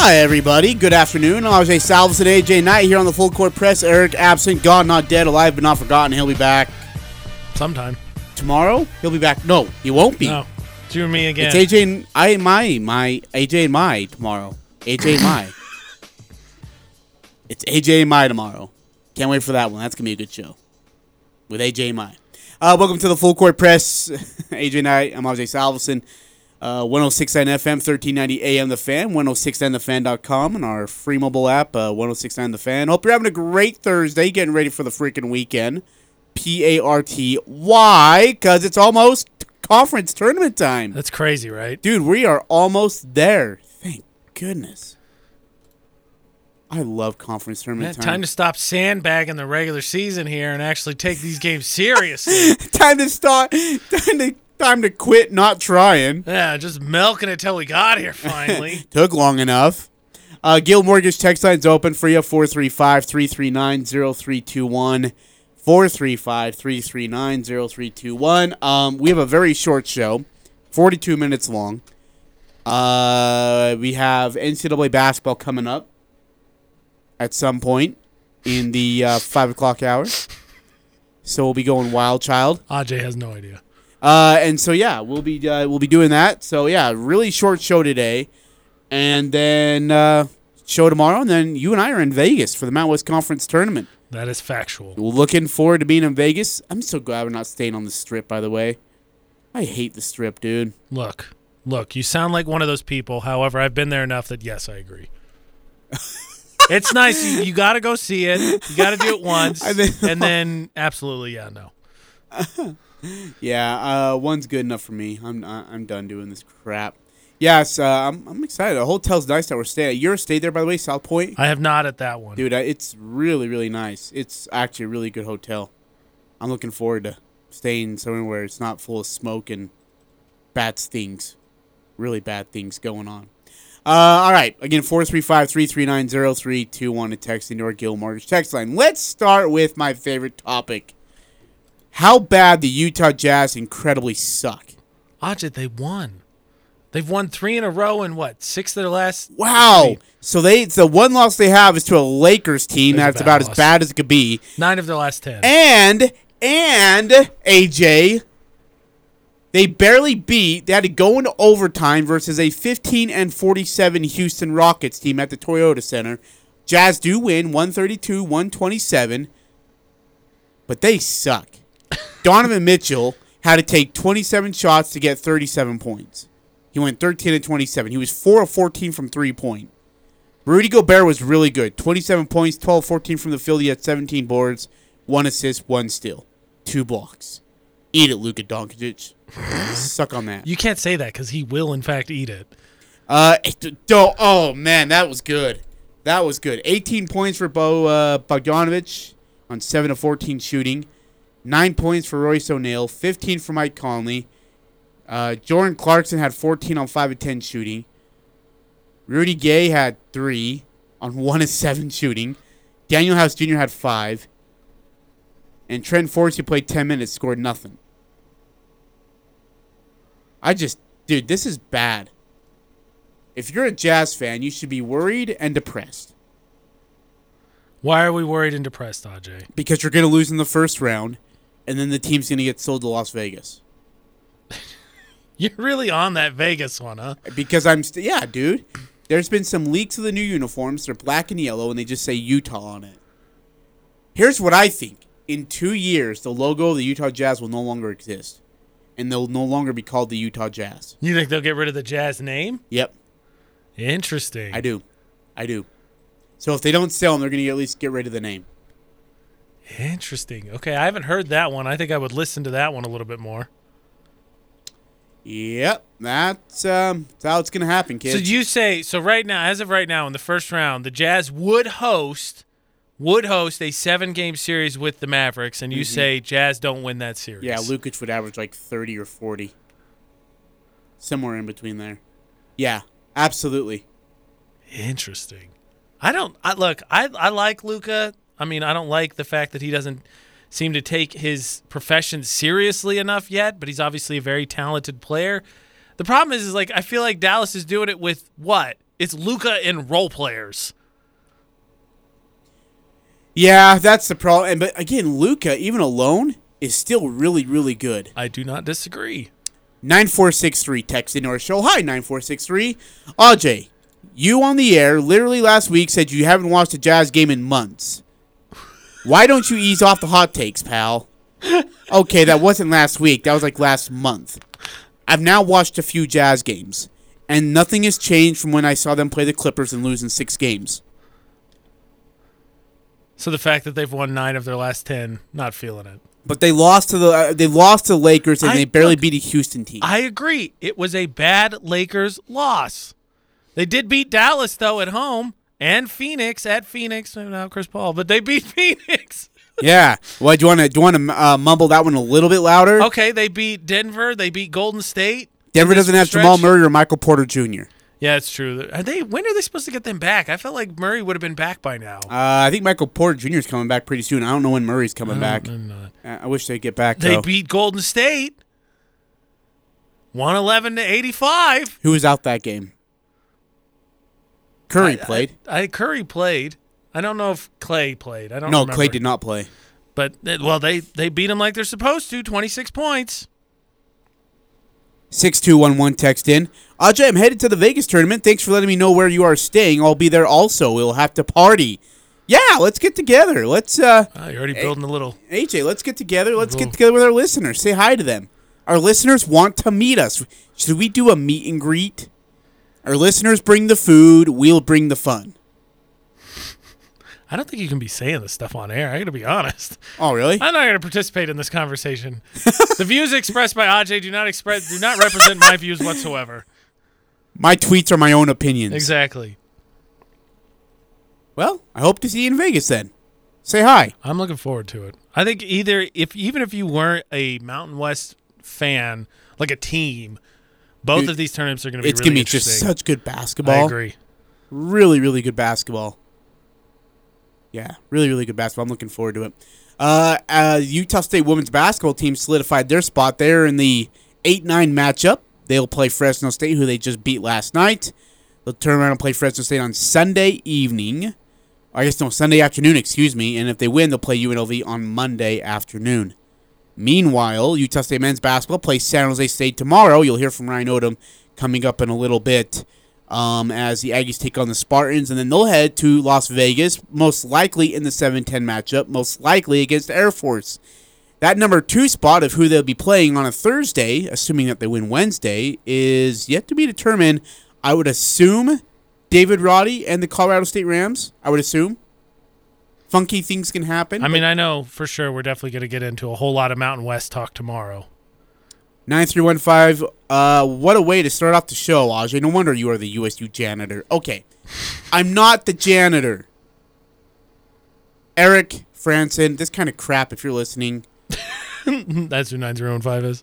Hi, everybody. Good afternoon. RJ Salvesen, AJ Salvesen. AJ Knight here on the Full Court Press. Eric absent, gone, not dead, alive, but not forgotten. He'll be back Sometime. tomorrow. He'll be back. No, he won't be. No. It's you and me again. It's AJ and I and my my AJ and my tomorrow. AJ and my. it's AJ and my tomorrow. Can't wait for that one. That's gonna be a good show with AJ and my. Uh, welcome to the Full Court Press. AJ Knight. I'm RJ Salvesen. Uh, 106.9 FM, 1390 AM The Fan, 106.9thefan.com, and our free mobile app, uh, 106.9 The Fan. Hope you're having a great Thursday, getting ready for the freaking weekend. P A R T. Why? Because it's almost conference tournament time. That's crazy, right? Dude, we are almost there. Thank goodness. I love conference tournament time time. to stop sandbagging the regular season here and actually take these games seriously. time to start. Time to time to quit not trying. yeah, just milking it till we got here finally. Took long enough. Uh, Guild Mortgage text line's open for you 435 339 0321. 435 339 0321. Um, We have a very short show, 42 minutes long. Uh, we have NCAA basketball coming up at some point in the uh, 5 o'clock hour. So we'll be going Wild Child. Aj has no idea. Uh, and so yeah, we'll be uh, we'll be doing that. So yeah, really short show today, and then uh, show tomorrow, and then you and I are in Vegas for the Mount West Conference tournament. That is factual. Looking forward to being in Vegas. I'm so glad we're not staying on the Strip. By the way, I hate the Strip, dude. Look, look, you sound like one of those people. However, I've been there enough that yes, I agree. it's nice. You, you got to go see it. You got to do it once, and then absolutely, yeah, no. Yeah, uh, one's good enough for me. I'm I'm done doing this crap. Yes, uh, I'm I'm excited. The hotel's nice that we're staying. at. You're stayed there by the way, South Point. I have not at that one. Dude, uh, it's really, really nice. It's actually a really good hotel. I'm looking forward to staying somewhere where it's not full of smoke and bad things. Really bad things going on. Uh, all right. Again, 435 339 0321 to text into our Guild Mortgage text line. Let's start with my favorite topic how bad the Utah Jazz incredibly suck. Ajit, they won. They've won three in a row in what six of their last. Wow. So they the one loss they have is to a Lakers team That's about as bad as it could be. Nine of their last ten. And and AJ, they barely beat. They had to go into overtime versus a 15 and 47 Houston Rockets team at the Toyota Center. Jazz do win 132 127, but they suck. Donovan Mitchell had to take 27 shots to get 37 points. He went 13 and 27. He was 4 of 14 from three point. Rudy Gobert was really good. 27 points, 12 14 from the field. He had 17 boards, one assist, one steal, two blocks. Eat it, Luka Doncic. Suck on that. you can't say that because he will in fact eat it. Uh, do- oh man, that was good. That was good. 18 points for Bo uh, Bogdanovic on 7 of 14 shooting. 9 points for Royce O'Neal. 15 for Mike Conley. Uh, Jordan Clarkson had 14 on 5 of 10 shooting. Rudy Gay had 3 on 1 of 7 shooting. Danuel House Jr. had 5. And Trent Forrest, who played 10 minutes, scored nothing. I just, dude, this is bad. If you're a Jazz fan, you should be worried and depressed. Why are we worried and depressed, AJ? because you're going to lose in the first round, and then the team's going to get sold to Las Vegas. You're really on that Vegas one, huh? Because I'm, st- yeah, dude. There's been some leaks of the new uniforms. They're black and yellow, and they just say Utah on it. Here's what I think: in two years, the logo of the Utah Jazz will no longer exist, and they'll no longer be called the Utah Jazz. You think they'll get rid of the Jazz name? Yep, Interesting. I do, I do. So if they don't sell them, they're going to at least get rid of the name. Interesting. Okay, I haven't heard that one. I think I would listen to that one a little bit more. Yep, that's um, that's how it's going to happen, kids. So you say so right now, as of right now, in the first round, the Jazz would host would host a seven game series with the Mavericks, and you say Jazz don't win that series. Mm-hmm. Yeah, Lukic would average like 30 or 40. Somewhere in between there. Yeah, absolutely. Interesting. I don't. I look. I I like Luka. I mean, I don't like the fact that he doesn't seem to take his profession seriously enough yet. But he's obviously a very talented player. The problem is, is like I feel like Dallas is doing it with what? It's Luka and role players. Yeah, that's the problem. But again, Luka, even alone, is still really, really good. I do not disagree. 9463 text into our show. Hi, 9463. Aj, you on the air literally last week said you haven't watched a Jazz game in months. Why don't you ease off the hot takes, pal? Okay, that wasn't last week. That was like last month. I've now watched a few Jazz games, and nothing has changed from when I saw them play the Clippers and lose in six games. So the fact that they've won nine of their last ten, not feeling it. But they lost to the uh, they lost to the Lakers and I- they barely look, beat a Houston team. I agree. It was a bad Lakers loss. They did beat Dallas though at home and Phoenix at Phoenix. Maybe not Chris Paul, but they beat Phoenix. yeah. Well, do you want to do you want to uh, mumble that one a little bit louder? Okay, they beat Denver. They beat Golden State. Denver doesn't have stretch- Jamal Murray or Michael Porter Jr. Yeah, it's true. Are they? When are they supposed to get them back? I felt like Murray would have been back by now. Uh, I think Michael Porter Jr. is coming back pretty soon. I don't know when Murray's coming back. I'm not. Uh, I wish they'd get back. They though. beat Golden State. 111 to 85. Who was out that game? Curry played. I, Curry played. I don't know if Clay played. I don't no, remember. Clay did not play. But uh, well, they they beat him like they're supposed to. 26 points. Six two one one text in. Ajay, I'm headed to the Vegas tournament. Thanks for letting me know where you are staying. I'll be there also. We'll have to party. Yeah, let's get together. Let's uh Oh, you're already building a little. AJ, let's get together. Let's get together with our listeners. Say hi to them. Our listeners want to meet us. Should we do a meet and greet? Our listeners bring the food, we'll bring the fun. I don't think you can be saying this stuff on air. I got to be honest. Oh, really? I'm not going to participate in this conversation. the views expressed by Aj do not express do not represent my views whatsoever. My tweets are my own opinions. Exactly. Well, I hope to see you in Vegas then. Say hi. I'm looking forward to it. I think either if even if you weren't a Mountain West fan, like a team, both Dude, of these tournaments are going to be It's really gonna be just such good basketball. I agree. Really, really good basketball. Yeah, really, really good basketball. I'm looking forward to it. Uh, uh, Utah State women's basketball team solidified their spot there in the 8 9 matchup. They'll play Fresno State, who they just beat last night. They'll turn around and play Fresno State on Sunday evening. I guess no, Sunday afternoon, excuse me. And if they win, they'll play UNLV on Monday afternoon. Meanwhile, Utah State men's basketball plays San Jose State tomorrow. You'll hear from Ryan Odom coming up in a little bit um, as the Aggies take on the Spartans. And then they'll head to Las Vegas, most likely in the 7 10 matchup, most likely against Air Force. That number two spot of who they'll be playing on a Thursday, assuming that they win Wednesday, is yet to be determined. I would assume David Roddy and the Colorado State Rams. I would assume. Funky things can happen. I mean, I know for sure we're definitely going to get into a whole lot of Mountain West talk tomorrow. 9315. Uh, what a way to start off the show, Ajay. No wonder you are the USU janitor. Okay. I'm not the janitor. Eric Franson, this kind of crap, if you're listening. That's who 9015 is.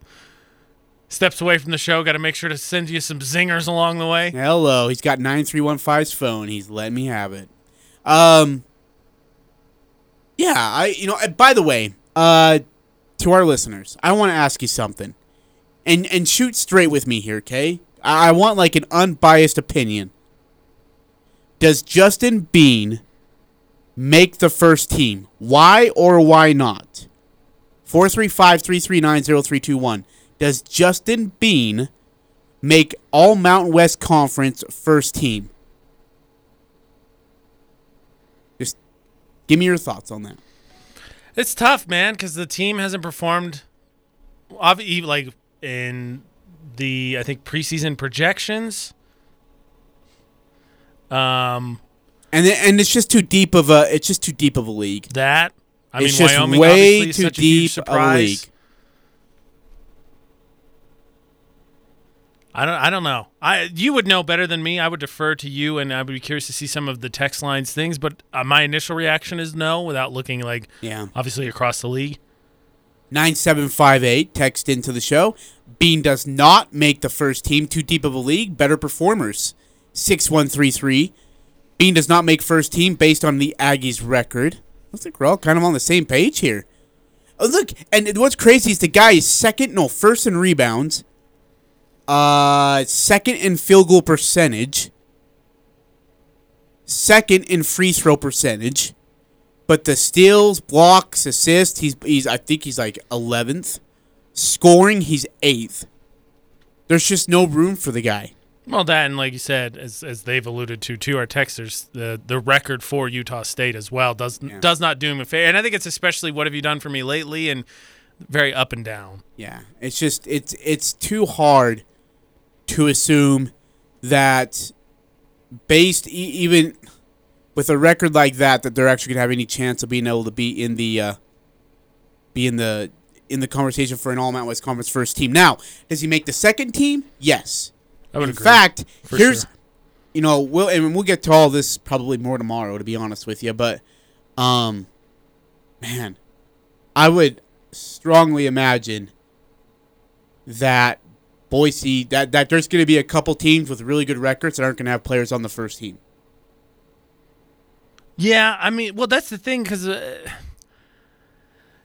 Steps away from the show. Got to make sure to send you some zingers along the way. Hello. He's got 9315's phone. He's letting me have it. Um, yeah, I, you know, by the way, uh, to our listeners, I want to ask you something. And, and shoot straight with me here, okay? I, I want like an unbiased opinion. Does Justin Bean make the first team? Why or why not? 435 339 0321. Does Justin Bean make all Mountain West Conference first team? Just give me your thoughts on that. It's tough, man, because the team hasn't performed, like in the I think preseason projections. Um, And it- and it's just too deep of a it's just too deep of a league. that I it's mean, just Wyoming way too a deep of a league. I don't. I don't know. I you would know better than me. I would defer to you, and I would be curious to see some of the text lines things. But uh, my initial reaction is no, without looking like Yeah. obviously across the league. 9758 text into the show. Bean does not make the first team too deep of a league. Better performers. 6133. Bean does not make first team based on the Aggies record. Looks like we're all kind of on the same page here. Oh, look, and what's crazy is the guy is second, no, first in rebounds, uh, second in field goal percentage, second in free throw percentage. But the steals, blocks, assists, he's he's I think he's like 11th. Scoring, he's 8th. There's just no room for the guy. Well, that and like you said, as as they've alluded to to our texters, the the record for Utah State as well does does not do him a favor. And I think it's especially what have you done for me lately, and very up and down. Yeah, it's just it's it's too hard to assume that based e- even with a record like that that they're actually gonna have any chance of being able to be in the uh, be in the in the conversation for an All Mountain West Conference first team. Now, does he make the second team? Yes. I would in agree. fact, here's sure. you know we'll and we'll get to all this probably more tomorrow. To be honest with you, but um, man, I would strongly imagine that Boise that that there's going to be a couple teams with really good records that aren't going to have players on the first team. Yeah, I mean, well, that's the thing because, uh,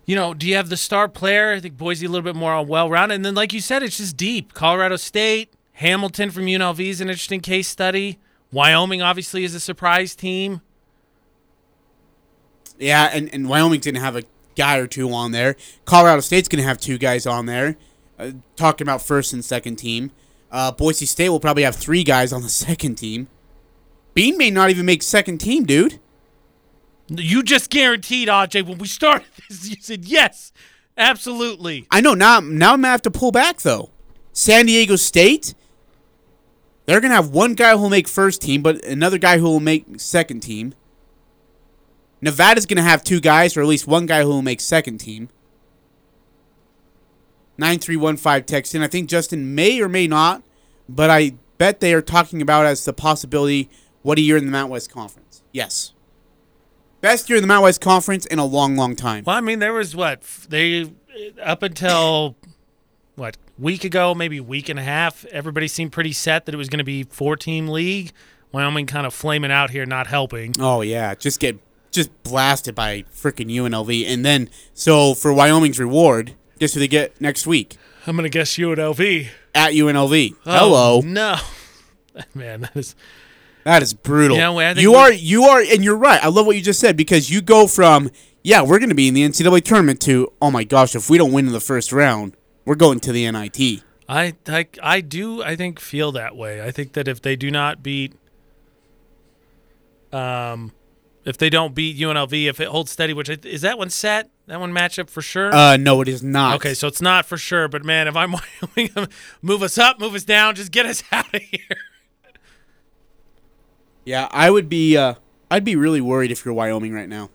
you know, do you have the star player? I think Boise a little bit more on well rounded, and then like you said, it's just deep. Colorado State, Hamilton from UNLV is an interesting case study. Wyoming obviously is a surprise team. Yeah, and and Wyoming's going to have a guy or two on there. Colorado State's going to have two guys on there. Uh, talking about first and second team. Uh, Boise State will probably have three guys on the second team. Bean may not even make second team, dude. You just guaranteed, AJ, when we started this, you said yes, absolutely. I know now. Now I'm gonna have to pull back though. San Diego State, they're gonna have one guy who will make first team, but another guy who will make second team. Nevada's gonna have two guys, or at least one guy who will make second team. Nine three one five text in. I think Justin may or may not, but I bet they are talking about as the possibility. What a year in the Mount West Conference. Yes, best year in the Mount West Conference in a long, long time. Well, I mean, there was what they up until what week ago, maybe week and a half. Everybody seemed pretty set that it was going to be four team league. Wyoming kind of flaming out here, not helping. Oh yeah, just get just blasted by freaking UNLV, and then so for Wyoming's reward, guess who they get next week I'm going to guess UNLV. at UNLV? Oh, Hello, no, man, that is that is brutal. You know, you are you are, and you're right. I love what you just said because you go from yeah, we're going to be in the NCAA tournament to oh my gosh, if we don't win in the first round, we're going to the NIT. I, I I do I think feel that way. I think that if they do not beat um if they don't beat UNLV, if it holds steady, which is that one set? That one matchup for sure? Uh, no, it is not. okay, so it's not for sure, but man, if I'm Wyoming, move us up, move us down, just get us out of here. Yeah, I would be. Uh, I'd be really worried if you're Wyoming right now.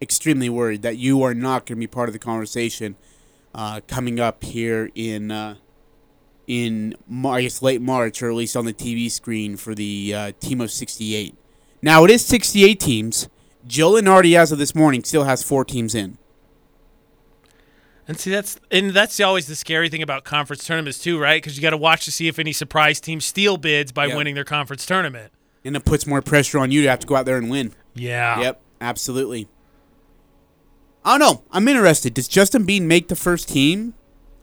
Extremely worried that you are not going to be part of the conversation uh, coming up here in uh, in Mar- I guess late March or at least on the TV screen for the uh, team of 68. Now it is 68 teams. Joe Lunardi, as of this morning, still has four teams in. And see, that's and that's always the scary thing about conference tournaments too, right? Because you got to watch to see if any surprise teams steal bids by Yep. winning their conference tournament. And it puts more pressure on you to have to go out there and win. Yeah. Yep, absolutely. I don't know. I'm interested. Does Justin Bean make the first team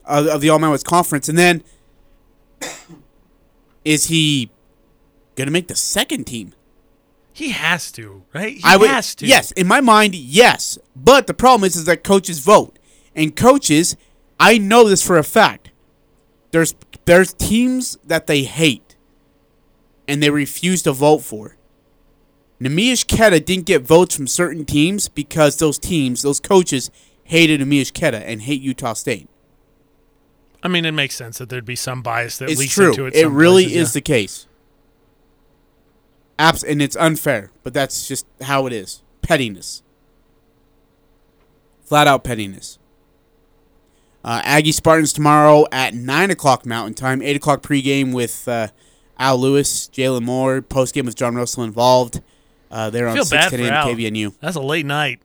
of, of the All West Conference, and then is he gonna make the second team? He has to, right? He I would, has to. Yes, in my mind, yes. But the problem is, is that coaches vote, and coaches, I know this for a fact. There's there's teams that they hate, and they refuse to vote for. Neemias Queta didn't get votes from certain teams because those teams, those coaches, hated Neemias Queta and hate Utah State. I mean, it makes sense that there'd be some bias that It's leaks true. into it. It really places, is yeah. the case. Abs- and it's unfair, but that's just how it is. Pettiness. Flat out pettiness. Uh, Aggie Spartans tomorrow at 9 o'clock Mountain Time, 8 o'clock pregame with uh, Al Lewis, Jalen Moore, postgame with John Russell involved. Uh, they're I on feel 6 bad 10 for a.m. Al. KVNU. That's a late night.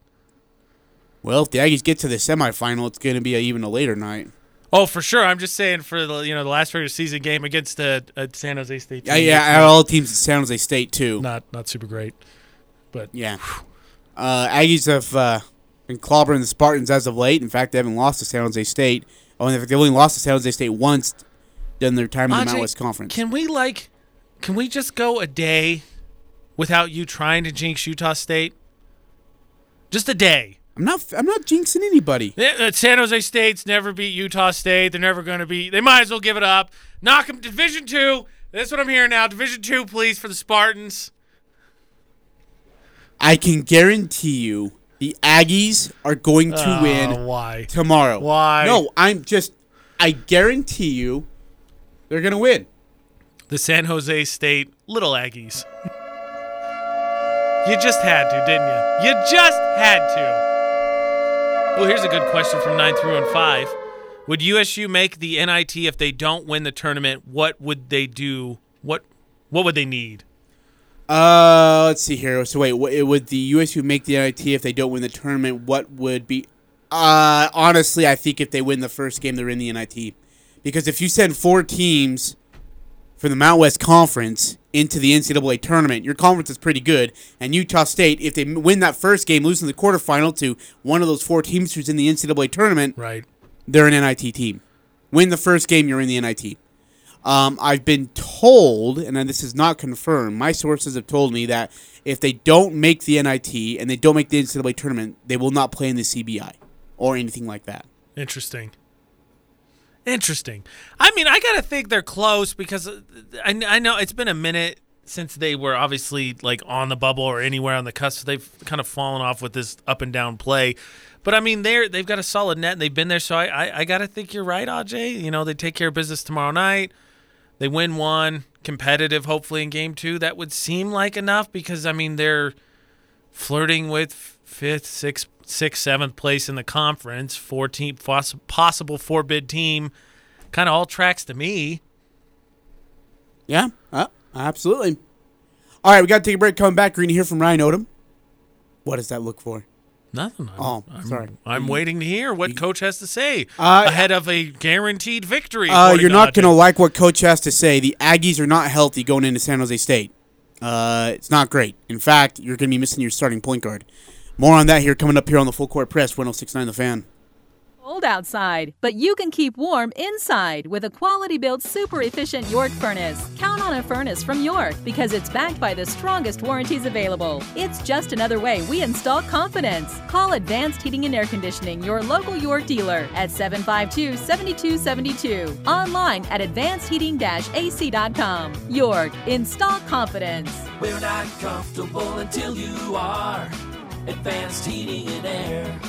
Well, if the Aggies get to the semifinal, it's going to be a, even a later night. Oh, for sure. I'm just saying for the you know the last regular season game against a San Jose State. Yeah, team yeah, that's all teams at San Jose State, too. not not super great, but Yeah. Uh, Aggies have uh, been clobbering the Spartans as of late. In fact, they haven't lost to San Jose State. Oh, and they've only lost to San Jose State once during their time in the Mountain West Conference. Can we like, can we just go a day without you trying to jinx Utah State? Just a day. I'm not. I'm not jinxing anybody. Yeah, uh, San Jose State's never beat Utah State. They're never going to be. They might as well give it up. Knock them Division Two. That's what I'm hearing now. Division Two, please, for the Spartans. I can guarantee you, the Aggies are going to Oh, win why? tomorrow. Why? No, I'm just. I guarantee you, they're going to win. The San Jose State Little Aggies. you just had to, didn't you? You just had to. Well, here's a good question from 9 through and 5. Would USU make the NIT if they don't win the tournament? What would they do? What what would they need? Uh, let's see here. So wait, what, would the USU make the NIT if they don't win the tournament? What would be? Uh, honestly, I think if they win the first game, they're in the NIT. Because if you send four teams from the Mount West Conference into the NCAA tournament, your conference is pretty good. And Utah State, if they win that first game, losing the quarterfinal to one of those four teams who's in the NCAA tournament, Right. they're an NIT team. Win the first game, you're in the NIT. Um, I've been told, and this is not confirmed, my sources have told me that if they don't make the NIT and they don't make the NCAA tournament, they will not play in the CBI or anything like that. Interesting. Interesting. I mean, I gotta think they're close because uh, I, I know it's been a minute since they were obviously like on the bubble or anywhere on the cusp. They've kind of fallen off with this up and down play. But I mean, they're they've got a solid net and they've been there. So I I, I gotta think you're right, Aj. You know, they take care of business tomorrow night. They win one, competitive, hopefully in game two. That would seem like enough because I mean they're flirting with fifth, sixth, sixth, seventh place in the conference. Four team possible four bid team, kind of all tracks to me. Yeah, uh, absolutely. All right, we got to take a break. Coming back, we're going to hear from Ryan Odom. What does that look for? Nothing. I'm, Oh, I'm, sorry. I'm waiting to hear what coach has to say Uh, ahead of a guaranteed victory. Uh, you're not going to like what Coach has to say. The Aggies are not healthy going into San Jose State. Uh, it's not great. In fact, you're going to be missing your starting point guard. More on that here coming up here on the Full Court Press, 1069 The Fan. Cold outside, but you can keep warm inside with a quality built, super efficient York furnace. Count on a furnace from York because it's backed by the strongest warranties available. It's just another way we install confidence. Call Advanced Heating and Air Conditioning, your local York dealer, at 752 7272. Online at advancedheating ac.com. York, install confidence. We're not comfortable until you are. Advanced heating and air.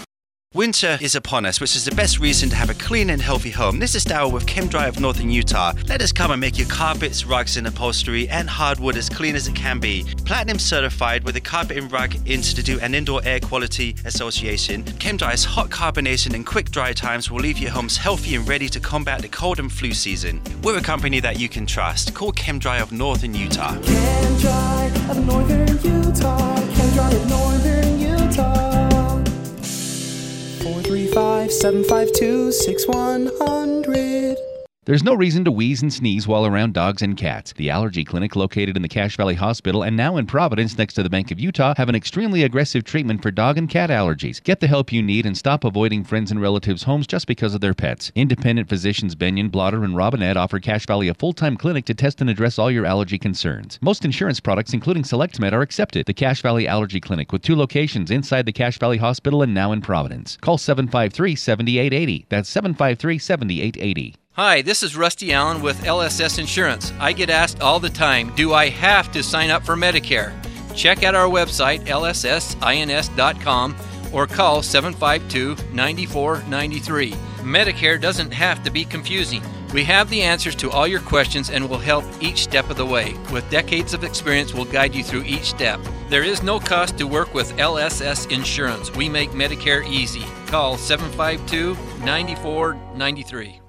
Winter is upon us, which is the best reason to have a clean and healthy home. This is Darryl with ChemDry of Northern Utah. Let us come and make your carpets, rugs, and upholstery and hardwood as clean as it can be. Platinum certified with the Carpet and Rug Institute and Indoor Air Quality Association. ChemDry's hot carbonation and quick dry times will leave your homes healthy and ready to combat the cold and flu season. We're a company that you can trust. Call ChemDry of Northern Utah. Can dry of northern Utah. Can dry of northern Utah. 435 752 6100. There's no reason to wheeze and sneeze while around dogs and cats. The Allergy Clinic, located in the Cache Valley Hospital and now in Providence next to the Bank of Utah, have an extremely aggressive treatment for dog and cat allergies. Get the help you need and stop avoiding friends and relatives' homes just because of their pets. Independent physicians Benyon, Blotter, and Robinette offer Cache Valley a full-time clinic to test and address all your allergy concerns. Most insurance products, including SelectMed, are accepted. The Cache Valley Allergy Clinic, with two locations inside the Cache Valley Hospital and now in Providence. Call 753-7880. That's 753-7880. Hi, this is Rusty Allen with LSS Insurance. I get asked all the time, do I have to sign up for Medicare? Check out our website, lssins.com, or call 752 9493. Medicare doesn't have to be confusing. We have the answers to all your questions and will help each step of the way. With decades of experience, we'll guide you through each step. There is no cost to work with LSS Insurance. We make Medicare easy. Call 752 9493.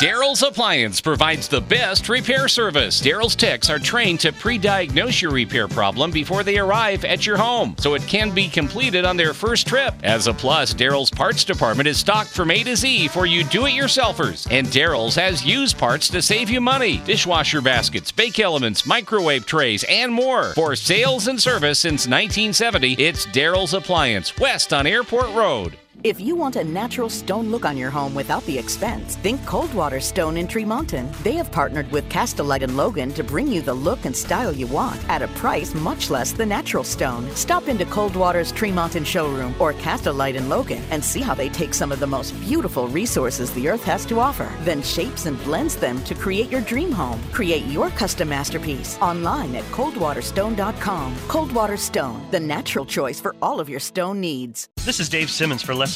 Daryl's Appliance provides the best repair service. Daryl's techs are trained to pre diagnose your repair problem before they arrive at your home, so it can be completed on their first trip. As a plus, Daryl's parts department is stocked from A to Z for you do it yourselfers, and Daryl's has used parts to save you money dishwasher baskets, bake elements, microwave trays, and more. For sales and service since 1970, it's Daryl's Appliance, west on Airport Road. If you want a natural stone look on your home without the expense, think Coldwater Stone in Tremonton. They have partnered with Castellite and Logan to bring you the look and style you want at a price much less than natural stone. Stop into Coldwater's Tremonton showroom or Castellite and Logan and see how they take some of the most beautiful resources the earth has to offer, then shapes and blends them to create your dream home. Create your custom masterpiece online at coldwaterstone.com. Coldwater Stone, the natural choice for all of your stone needs. This is Dave Simmons for Les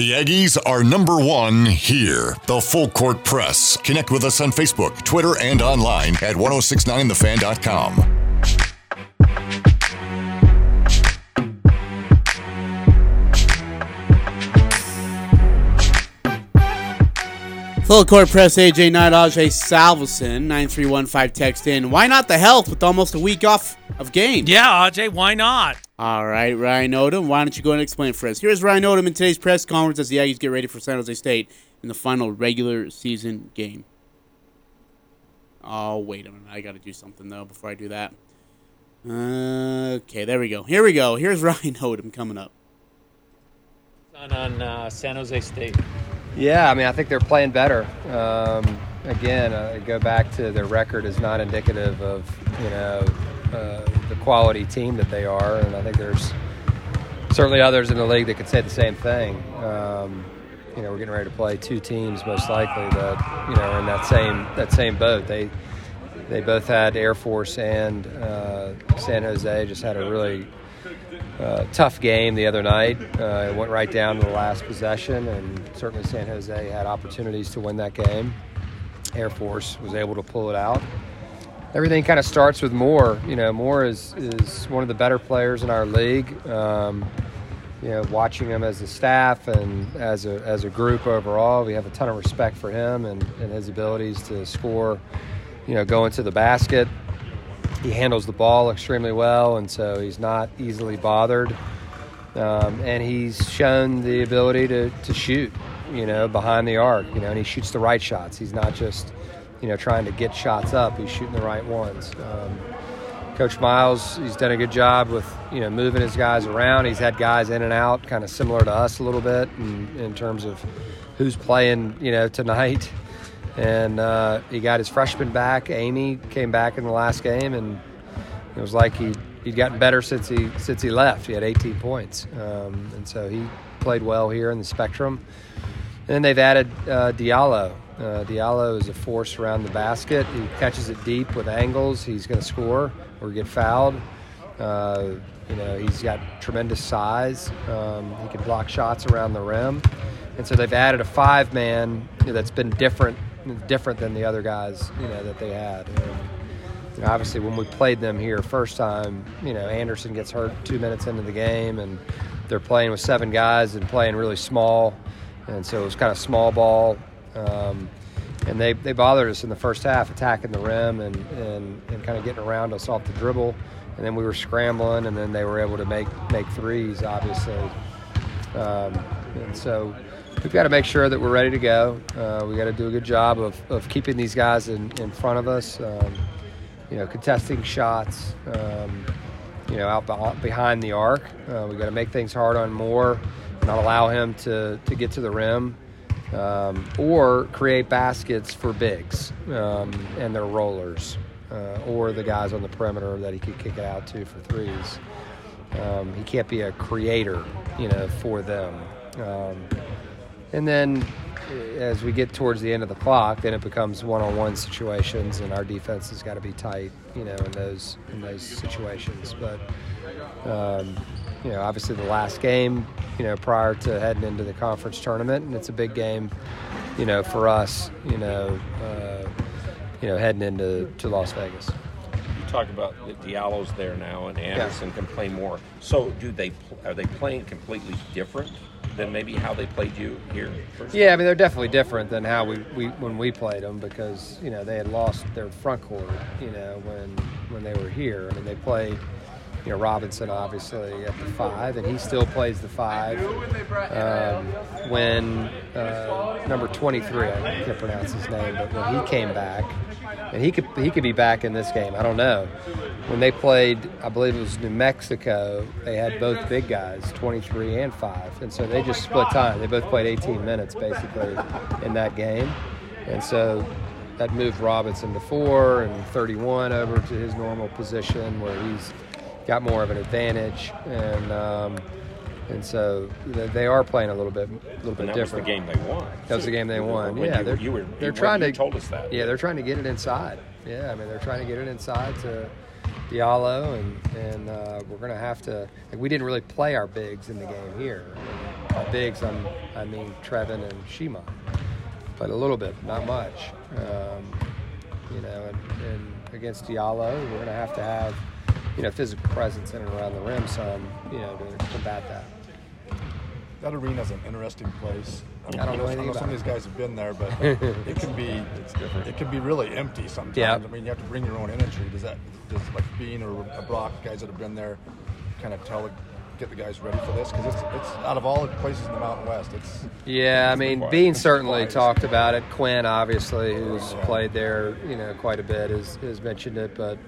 The Aggies are number one here. The Full Court Press. Connect with us on Facebook, Twitter, and online at 1069thefan.com. Full court press, AJ Knight, Ajay Salvesen, 9315 text in. Why not the health with almost a week off of games? Yeah, AJ, why not? All right, Ryan Odom, why don't you go and explain for us? Here's Ryan Odom in today's press conference as the Aggies get ready for San Jose State in the final regular season game. Oh, wait a minute. I got to do something, though, before I do that. Okay, there we go. Here we go. Here's Ryan Odom coming up. On, on uh, San Jose State. Yeah, I mean, I think they're playing better. Um, again, uh, go back to their record is not indicative of you know uh, the quality team that they are, and I think there's certainly others in the league that could say the same thing. Um, you know, we're getting ready to play two teams most likely that you know are in that same that same boat. They they both had Air Force and uh, San Jose just had a really uh, tough game the other night. Uh, it went right down to the last possession, and certainly San Jose had opportunities to win that game. Air Force was able to pull it out. Everything kind of starts with Moore. You know, Moore is, is one of the better players in our league. Um, you know, watching him as a staff and as a, as a group overall, we have a ton of respect for him and, and his abilities to score, you know, go into the basket he handles the ball extremely well, and so he's not easily bothered. Um, and he's shown the ability to, to shoot, you know, behind the arc, you know, and he shoots the right shots. He's not just, you know, trying to get shots up. He's shooting the right ones. Um, Coach Miles, he's done a good job with, you know, moving his guys around. He's had guys in and out, kind of similar to us a little bit in, in terms of who's playing, you know, tonight and uh, he got his freshman back. Amy came back in the last game, and it was like he he'd gotten better since he since he left. He had 18 points, um, and so he played well here in the Spectrum. Then they've added uh, Diallo. Uh, Diallo is a force around the basket. He catches it deep with angles. He's going to score or get fouled. Uh, you know, he's got tremendous size. Um, he can block shots around the rim. And so they've added a five man that's been different different than the other guys, you know, that they had. And, you know, obviously, when we played them here first time, you know, Anderson gets hurt two minutes into the game, and they're playing with seven guys and playing really small, and so it was kind of small ball. Um, and they, they bothered us in the first half, attacking the rim and, and, and kind of getting around us off the dribble. And then we were scrambling, and then they were able to make make threes, obviously. Um, and so we've got to make sure that we're ready to go. Uh, we got to do a good job of, of keeping these guys in, in front of us. Um, you know, contesting shots. Um, you know, out behind the arc. Uh, we got to make things hard on Moore, not allow him to, to get to the rim, um, or create baskets for bigs um, and their rollers, uh, or the guys on the perimeter that he could kick it out to for threes. Um, he can't be a creator, you know, for them. Um, and then uh, as we get towards the end of the clock, then it becomes one-on-one situations, and our defense has got to be tight, you know, in those in those situations. But um, you know, obviously the last game, you know, prior to heading into the conference tournament, and it's a big game, you know, for us, you know, uh, you know, heading into to Las Vegas. You talk about the Diallo's there now, and Anderson can play more. So, do they are they playing completely different than maybe how they played you here? Yeah, I mean they're definitely different than how we, we when we played them because you know they had lost their front court, you know, when when they were here. I mean they played, you know, Robinson obviously at the five, and he still plays the five. Um, when uh, number 23, I can't pronounce his name, but when he came back, and he could he could be back in this game. I don't know. When they played, I believe it was New Mexico. They had both big guys, 23 and five, and so they just split time. They both played 18 minutes basically in that game, and so that moved Robinson to four and 31 over to his normal position where he's got more of an advantage and. Um, and so they are playing a little bit, a little bit was the different. game they won. That was the game they won. When yeah, you- they're, you were- they're trying to told us that. Yeah, they're trying to get it inside. Yeah, I mean they're trying to get it inside to Diallo, and and uh, we're gonna have to. Like, we didn't really play our bigs in the game here. Our bigs, I'm, I mean Trevin and Shima, but a little bit, not much. Um, you know, and, and against Diallo, we're gonna have to have you know physical presence in and around the rim some, you know, to combat that. That arena's an interesting place. I don't know anything some about of these guys have been there, but it can be it's different. It can be really empty sometimes. Yeah. I mean, you have to bring your own energy. Does that does like Bean or a Brock guys that have been there kind of tell get the guys ready for this? Because it's it's out of all the places in the Mountain West, it's Yeah, I mean. Bean certainly talked about it. Quinn, obviously, who's played there, you know, quite a bit, has, has mentioned it. But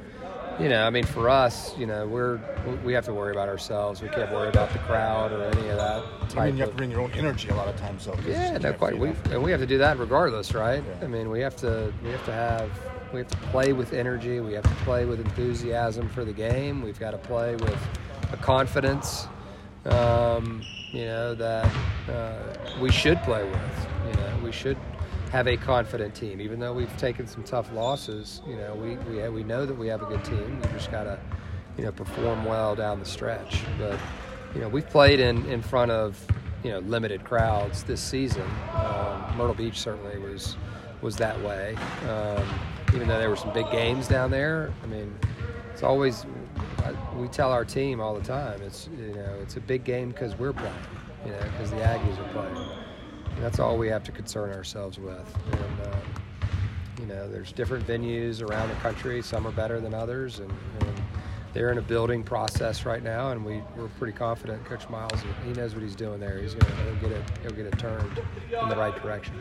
you know, I mean, for us, you know, we're we have to worry about ourselves. We can't worry about the crowd or any of that. I mean, you have to bring your own energy a lot of times. though. yeah, no, quite. We and we have to do that regardless, right? I mean, we have to we have to have we have to play with energy. We have to play with enthusiasm for the game. We've got to play with a confidence, um, you know, that uh, we should play with. You know, we should have a confident team, even though we've taken some tough losses. You know, we we we know that we have a good team. We just got to, you know, perform well down the stretch. But you know, we've played in in front of you know limited crowds this season. Um, Myrtle Beach certainly was was that way. Um, even though there were some big games down there, I mean, it's always we tell our team all the time. It's you know it's a big game because we're playing. You know, because the Aggies are playing. And that's all we have to concern ourselves with. And uh, you know, there's different venues around the country. Some are better than others, and, and they're in a building process right now. And we, we're pretty confident. Coach Miles, he knows what he's doing there. He's gonna he'll get it he'll get it turned in the right direction.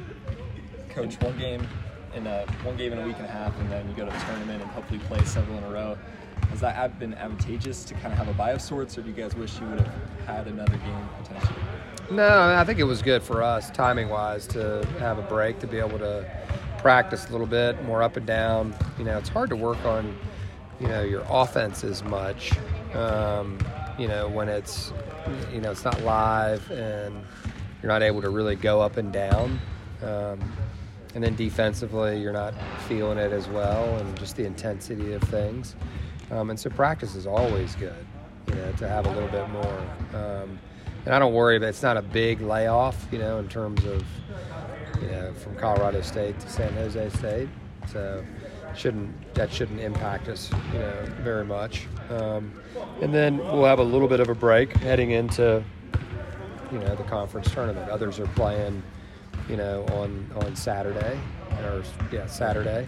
Coach, one game in a one game in a week and a half, and then you go to the tournament and hopefully play several in a row. Has that been advantageous to kind of have a buy of sorts, or do you guys wish you would have had another game potentially? No, I think it was good for us, timing wise, to have a break, to be able to practice a little bit more up and down. You know, it's hard to work on, you know, your offense as much, um, you know, when it's, you know, it's not live and you're not able to really go up and down. Um, and then defensively, you're not feeling it as well, and just the intensity of things. Um, and so practice is always good, you know, to have a little bit more. And I don't worry, but it's not a big layoff, you know, in terms of you know, from Colorado State to San Jose State. So shouldn't that shouldn't impact us, you know, very much. Um, and then we'll have a little bit of a break heading into, you know, the conference tournament. Others are playing, you know, on on Saturday or yeah Saturday,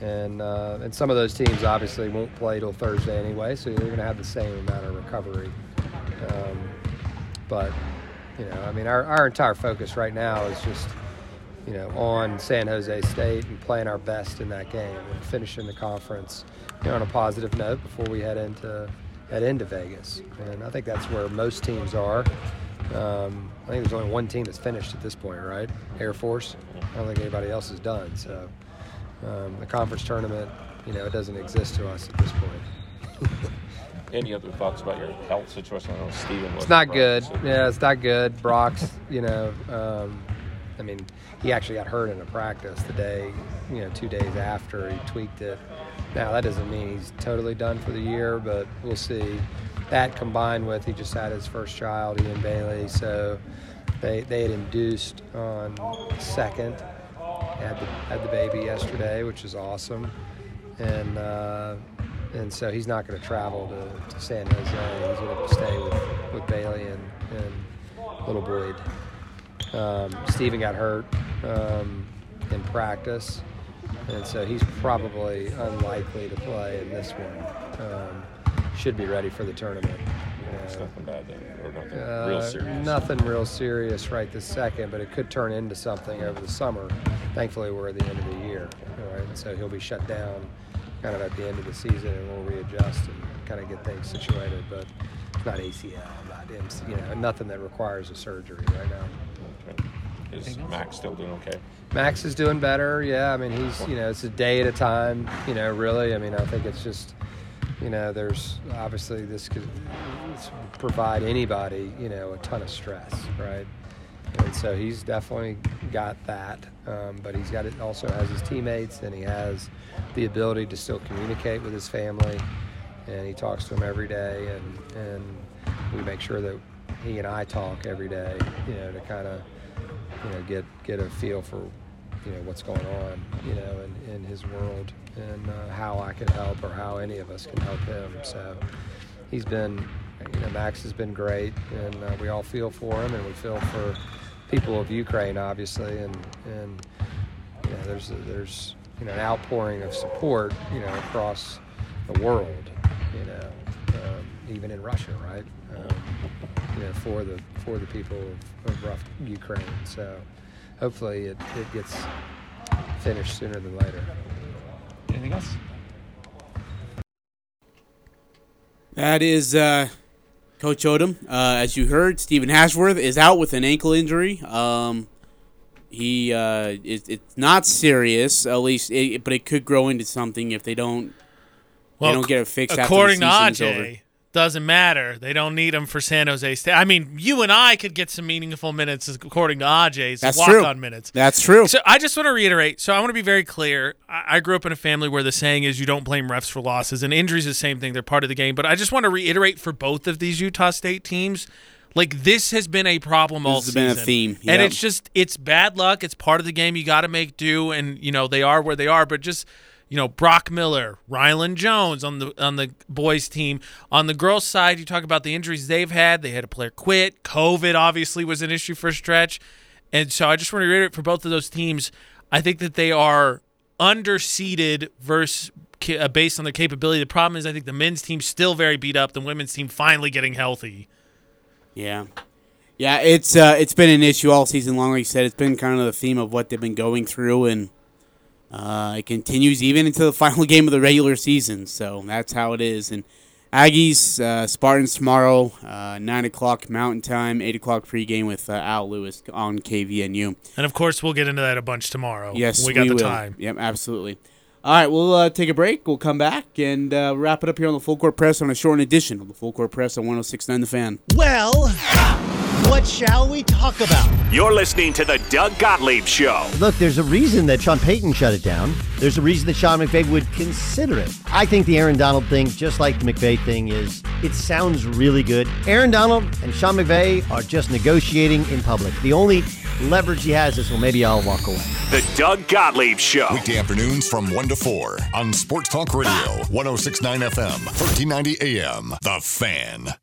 and uh, and some of those teams obviously won't play till Thursday anyway, so you're going to have the same amount of recovery. Um, but you know, I mean, our, our entire focus right now is just you know, on San Jose State and playing our best in that game and finishing the conference you know, on a positive note before we head into head into Vegas. And I think that's where most teams are. Um, I think there's only one team that's finished at this point, right? Air Force. I don't think anybody else is done. So um, the conference tournament, you know, it doesn't exist to us at this point. Any other thoughts about your health situation? I know Steven was. It's not good. Yeah, it's not good. Brock's, you know, um, I mean, he actually got hurt in a practice the day, you know, two days after he tweaked it. Now that doesn't mean he's totally done for the year, but we'll see. That combined with he just had his first child, Ian Bailey, so they they had induced on second, had the had the baby yesterday, which is awesome, and. Uh, and so he's not going to travel to, to San Jose. He's going to stay with, with Bailey and, and little Boyd. Um, Steven got hurt um, in practice, and so he's probably unlikely to play in this one. Um, should be ready for the tournament. Nothing bad then, or nothing Uh, real serious. Nothing real serious right this second, but it could turn into something over the summer. Thankfully, we're at the end of the year, all right? So he'll be shut down kind of at the end of the season, and we'll readjust and kind of get things situated. But it's not ACL, not MC, you know, nothing that requires a surgery right now. Is Max still doing okay? Max is doing better. Yeah, I mean he's you know it's a day at a time. You know, really. I mean I think it's just you know there's obviously this could provide anybody you know a ton of stress, right? And so he's definitely got that, um, but he's got it. Also has his teammates, and he has the ability to still communicate with his family, and he talks to them every day, and and we make sure that he and I talk every day, you know, to kind of you know get get a feel for you know what's going on you know in, in his world and uh, how I can help or how any of us can help him so he's been you know Max has been great and uh, we all feel for him and we feel for people of Ukraine obviously and and you know there's there's you know an outpouring of support you know across the world you know um, even in Russia right um, you know, for the for the people of, of rough Ukraine. So hopefully it, it gets finished sooner than later. Anything else? That is uh, Coach Odom. Uh, as you heard, Steven Ashworth is out with an ankle injury. Um, he uh, it, it's not serious, at least, it, but it could grow into something if they don't. they don't get it fixed. According after to season's over. Doesn't matter. They don't need him for San Jose State. I mean, you and I could get some meaningful minutes according to AJ's That's walk-on true. minutes. That's true. So I just want to reiterate. So I want to be very clear. I, I grew up in a family where the saying is you don't blame refs for losses, and injuries is the same thing. They're part of the game. But I just want to reiterate for both of these Utah State teams. Like this has been a problem all This has been a season. theme, and it's just it's bad luck. It's part of the game. You got to make do, and you know they are where they are. But just you know Brock Miller, Rylan Jones on the on the boys team. On the girls side, you talk about the injuries they've had. They had a player quit. COVID obviously was an issue for a stretch, and so I just want to reiterate for both of those teams. I think that they are underseeded versus uh, based on their capability. The problem is I think the men's team's still very beat up. The women's team finally getting healthy. Yeah. Yeah, it's uh, it's been an issue all season long. Like you said, it's been kind of the theme of what they've been going through, and uh, it continues even into the final game of the regular season. So that's how it is. And Aggies, uh, Spartans tomorrow, uh, nine o'clock Mountain Time, eight o'clock pregame with uh, Al Lewis on KVNU. And of course, we'll get into that a bunch tomorrow. Yes, we got the will. time. Yep, absolutely. All right, we'll uh, take a break. We'll come back and uh, wrap it up here on the Full Court Press on a shortened edition of the Full Court Press on 106.9 The Fan. Well, what shall we talk about? You're listening to the Doug Gottlieb Show. Look, there's a reason that Sean Payton shut it down. There's a reason that Sean McVay would consider it. I think the Aaron Donald thing, just like the McVay thing, is it sounds really good. Aaron Donald and Sean McVay are just negotiating in public. The only leverage he has is, well, maybe I'll walk away. The Doug Gottlieb Show. Weekday afternoons from 1 to 4 on Sports Talk Radio, 1069 FM, 1390 AM. The Fan.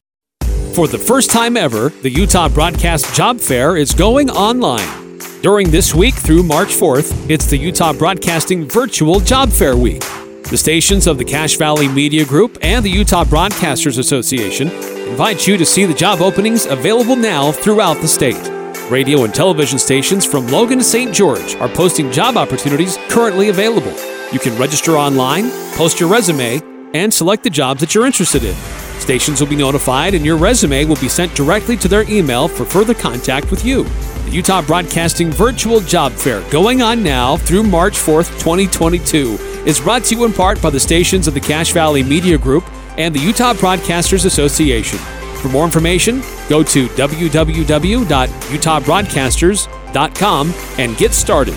For the first time ever, the Utah Broadcast Job Fair is going online. During this week through March 4th, it's the Utah Broadcasting Virtual Job Fair Week. The stations of the Cache Valley Media Group and the Utah Broadcasters Association invite you to see the job openings available now throughout the state. Radio and television stations from Logan to St. George are posting job opportunities currently available. You can register online, post your resume, and select the jobs that you're interested in. Stations will be notified and your resume will be sent directly to their email for further contact with you. The Utah Broadcasting Virtual Job Fair going on now through March 4th, 2022 is brought to you in part by the stations of the Cache Valley Media Group and the Utah Broadcasters Association. For more information, go to www.utahbroadcasters.com and get started.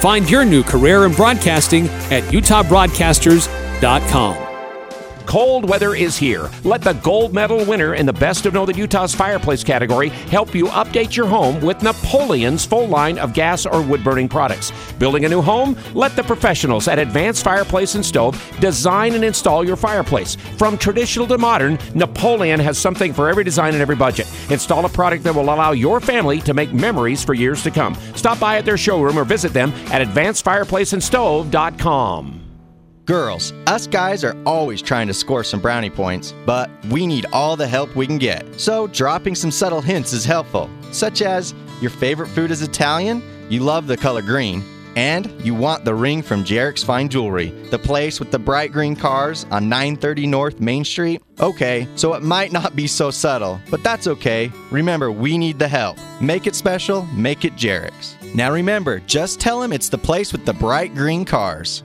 Find your new career in broadcasting at utahbroadcasters.com. Cold weather is here. Let the gold medal winner in the Best of Northern Utah's fireplace category help you update your home with Napoleon's full line of gas or wood burning products. Building a new home? Let the professionals at Advanced Fireplace and Stove design and install your fireplace. From traditional to modern, Napoleon has something for every design and every budget. Install a product that will allow your family to make memories for years to come. Stop by at their showroom or visit them at advancedfireplaceandstove.com. Girls, us guys are always trying to score some brownie points, but we need all the help we can get. So, dropping some subtle hints is helpful, such as your favorite food is Italian, you love the color green, and you want the ring from Jarek's Fine Jewelry, the place with the bright green cars on 930 North Main Street. Okay, so it might not be so subtle, but that's okay. Remember, we need the help. Make it special, make it Jarek's. Now remember, just tell him it's the place with the bright green cars.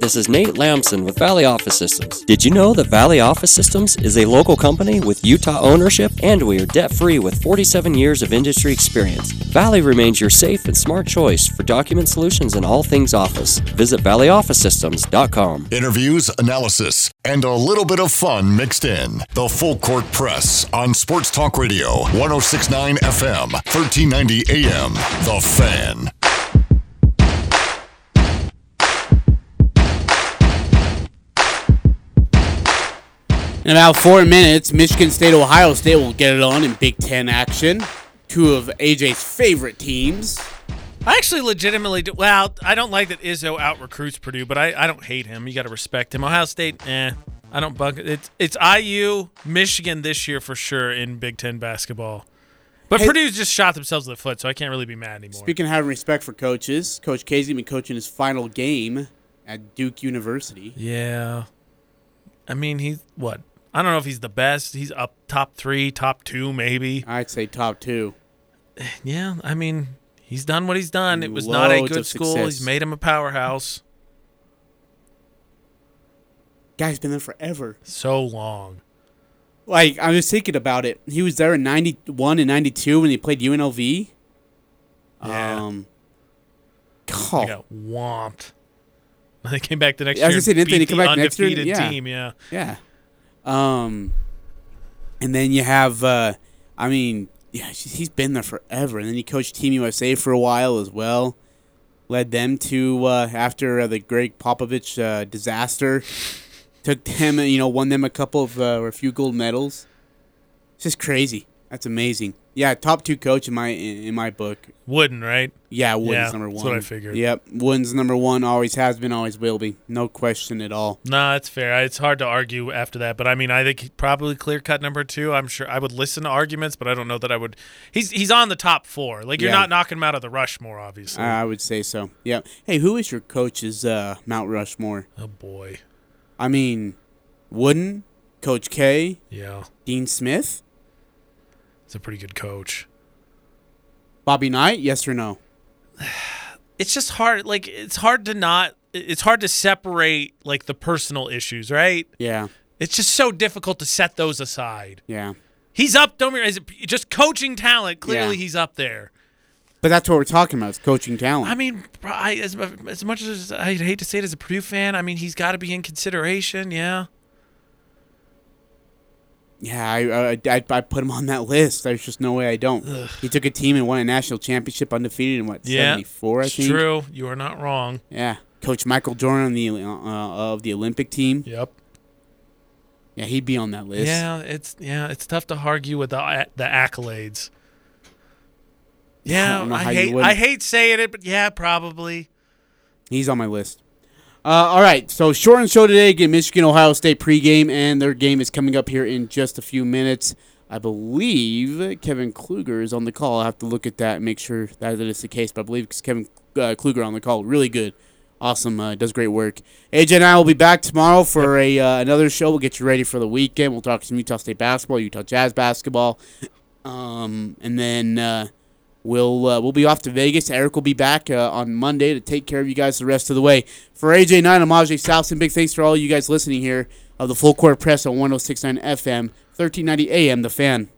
This is Nate Lamson with Valley Office Systems. Did you know that Valley Office Systems is a local company with Utah ownership and we are debt free with 47 years of industry experience? Valley remains your safe and smart choice for document solutions and all things office. Visit valleyofficesystems.com. Interviews, analysis, and a little bit of fun mixed in. The Full Court Press on Sports Talk Radio, 1069 FM, 1390 AM. The Fan. In about four minutes, Michigan State, Ohio State will get it on in Big Ten action. Two of AJ's favorite teams. I actually legitimately do. Well, I don't like that Izzo out recruits Purdue, but I, I don't hate him. You got to respect him. Ohio State, eh. I don't bug. it. It's it's IU, Michigan this year for sure in Big Ten basketball. But Hey- Purdue's just shot themselves in the foot, so I can't really be mad anymore. Speaking of having respect for coaches, Coach Casey been coaching his final game at Duke University. Yeah. I mean, he's what? I don't know if he's the best. He's up top three, top two, maybe. I'd say top two. Yeah, I mean, he's done what he's done. It was not a good school. success. He's made him a powerhouse. Guy's been there forever. So long. Like I was thinking about it. He was there in '91 and '92 when he played UNLV. Yeah. Um. Oh, got whomped. They came back the next I was year. say, didn't they come the back next year? Yeah. team. Yeah. Yeah. Um, and then you have, uh, I mean, yeah, he's been there forever. And then he coached Team USA for a while as well. Led them to uh, after uh, the Gregg Popovich uh, disaster. Took them, you know, won them a couple of uh, or a few gold medals. It's just crazy. That's amazing. Yeah, top two coach in my in, my book. Wooden, right? Yeah, Wooden's Yeah, number one. that's what I figured. Yep, Wooden's number one. Always has been, always will be. No question at all. No, it's fair. It's hard to argue after that, but I mean, I think probably clear cut number two. I'm sure I would listen to arguments, but I don't know that I would. He's he's on the top four. Like you're Yeah. not knocking him out of the Rushmore, obviously. I would say so. Yeah. Hey, who is your coach's uh, Mount Rushmore? oh boy. I mean, Wooden, Coach K, Yeah, Dean Smith, it's a pretty good coach. Bobby Knight. Yes or no? it's just hard. Like it's hard to not. It's hard to separate like the personal issues, right? Yeah. It's just so difficult to set those aside. Yeah. He's up. Don't is it just coaching talent? Clearly, Yeah. he's up there. But that's what we're talking about. Is coaching talent. I mean, I, as as much as I hate to say it as a Purdue fan, I mean he's got to be in consideration. Yeah. Yeah, I, I, I, I put him on that list. There's just no way I don't. He took a team and won a national championship undefeated in what Yeah. 74, I It's think. true. You are not wrong. Yeah, Coach Michael Jordan on the uh, of the Olympic team. Yep. Yeah, he'd be on that list. Yeah, it's yeah, it's tough to argue with the the accolades. Yeah, don't I, hate. I hate saying it, but yeah, probably. He's on my list. Uh, all right, so short and show today. Again, Michigan Ohio State pregame, and their game is coming up here in just a few minutes. I believe Kevin Kugler is on the call. I have to look at that and make sure that it is the case. But I believe Kevin uh, Kugler on the call. Really good, awesome, uh, does great work. AJ and I will be back tomorrow for a uh, another show. We'll get you ready for the weekend. We'll talk some Utah State basketball, Utah Jazz basketball, um, and then. We'll uh, we'll be off to Vegas. Eric will be back uh, on Monday to take care of you guys the rest of the way. For AJ Knight, I'm Ajay Salvesen. Big thanks for all you guys listening here of the Full Court Press on 106.9 FM, 1390 AM. The Fan.